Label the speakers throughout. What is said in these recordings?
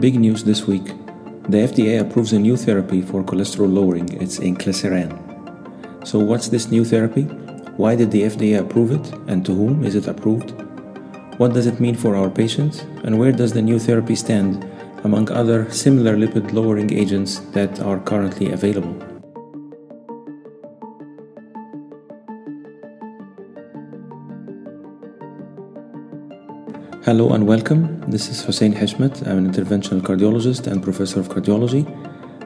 Speaker 1: Big news this week. The FDA approves a new therapy for cholesterol lowering. It's inclisiran. So, what's this new therapy? Why did the FDA approve it? And to whom is it approved? What does it mean for our patients? And where does the new therapy stand among other similar lipid lowering agents that are currently available? Hello and welcome. This is Hussein Heshmet. I'm an interventional cardiologist and professor of cardiology,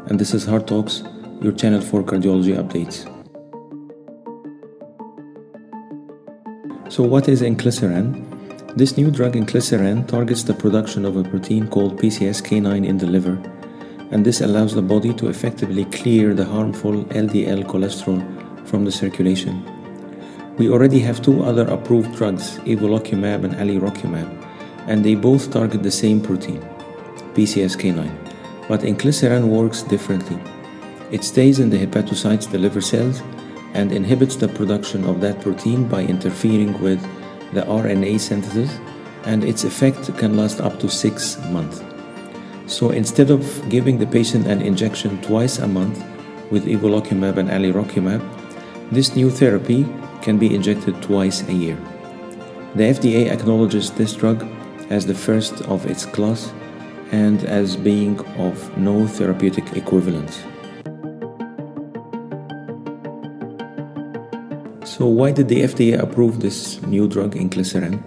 Speaker 1: and this is Heart Talks, your channel for cardiology updates. So, what is inclisiran? This new drug, inclisiran, targets the production of a protein called PCSK9 in the liver, and this allows the body to effectively clear the harmful LDL cholesterol from the circulation. We already have two other approved drugs, evolocumab and alirocumab, and they both target the same protein, PCSK9. But inclisiran works differently. It stays in the hepatocytes, the liver cells, and inhibits the production of that protein by interfering with the RNA synthesis, and its effect can last up to six months. So instead of giving the patient an injection twice a month with evolocumab and alirocumab, this new therapy can be injected twice a year. The FDA acknowledges this drug as the first of its class and as being of no therapeutic equivalence. So, why did the FDA approve this new drug, inclisiran?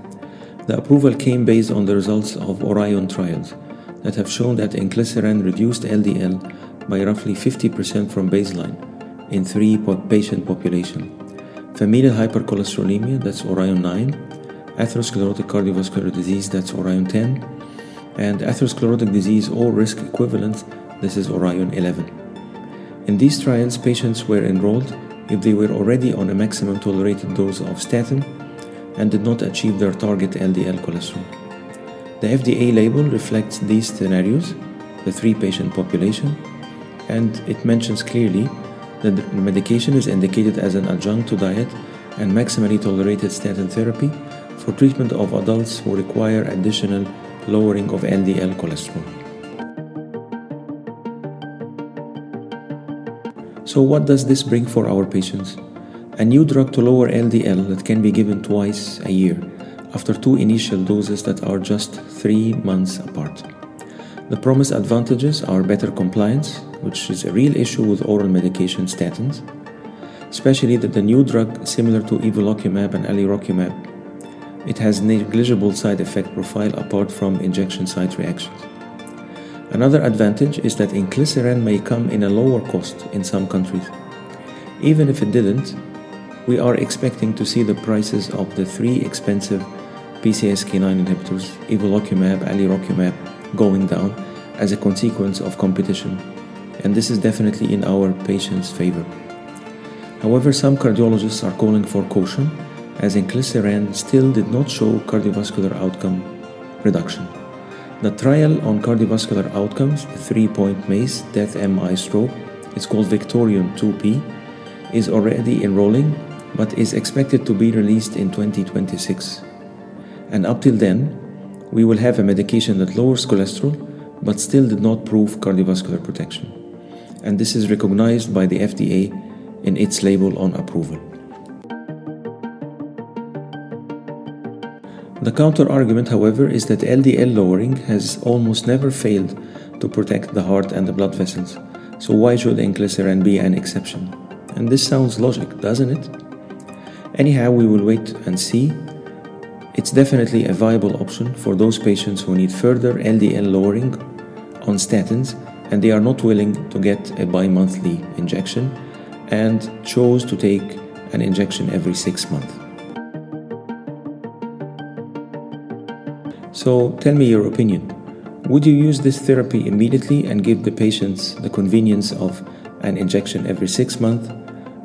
Speaker 1: The approval came based on the results of Orion trials that have shown that inclisiran reduced LDL by roughly 50% from baseline in three patient populations familial hypercholesterolemia, that's Orion 9, atherosclerotic cardiovascular disease, that's Orion 10, and atherosclerotic disease or risk equivalent, this is Orion 11. In these trials, patients were enrolled if they were already on a maximum tolerated dose of statin and did not achieve their target LDL cholesterol. The FDA label reflects these scenarios, the three patient population, and it mentions clearly that the medication is indicated as an adjunct to diet and maximally tolerated statin therapy for treatment of adults who require additional lowering of LDL cholesterol. So, what does this bring for our patients? A new drug to lower LDL that can be given twice a year after two initial doses that are just three months apart. The promised advantages are better compliance, which is a real issue with oral medication statins, especially that the new drug, similar to evolocumab and alirocumab, it has negligible side effect profile apart from injection site reactions. Another advantage is that inclisiran may come in a lower cost in some countries. Even if it didn't, we are expecting to see the prices of the three expensive PCSK9 inhibitors, evolocumab, alirocumab, going down as a consequence of competition, and this is definitely in our patients' favor. However, some cardiologists are calling for caution as inclisiran still did not show cardiovascular outcome reduction. The trial on cardiovascular outcomes, three point MACE, death, MI, stroke, it's called VICTORION 2P, is already enrolling but is expected to be released in 2026. And up till then, we will have a medication that lowers cholesterol but still did not prove cardiovascular protection. And this is recognized by the FDA in its label on approval. The counter argument, however, is that LDL lowering has almost never failed to protect the heart and the blood vessels. So why should inclisiran be an exception? And this sounds logic, doesn't it? Anyhow, we will wait and see. It's definitely a viable option for those patients who need further LDL lowering on statins and they are not willing to get a bi monthly injection and chose to take an injection every six months. So tell me your opinion. Would you use this therapy immediately and give the patients the convenience of an injection every six months,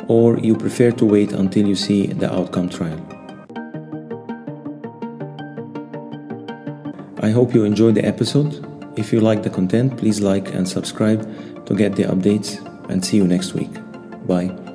Speaker 1: or you prefer to wait until you see the outcome trial? I hope you enjoyed the episode. If you like the content, please like and subscribe to get the updates, and see you next week. Bye.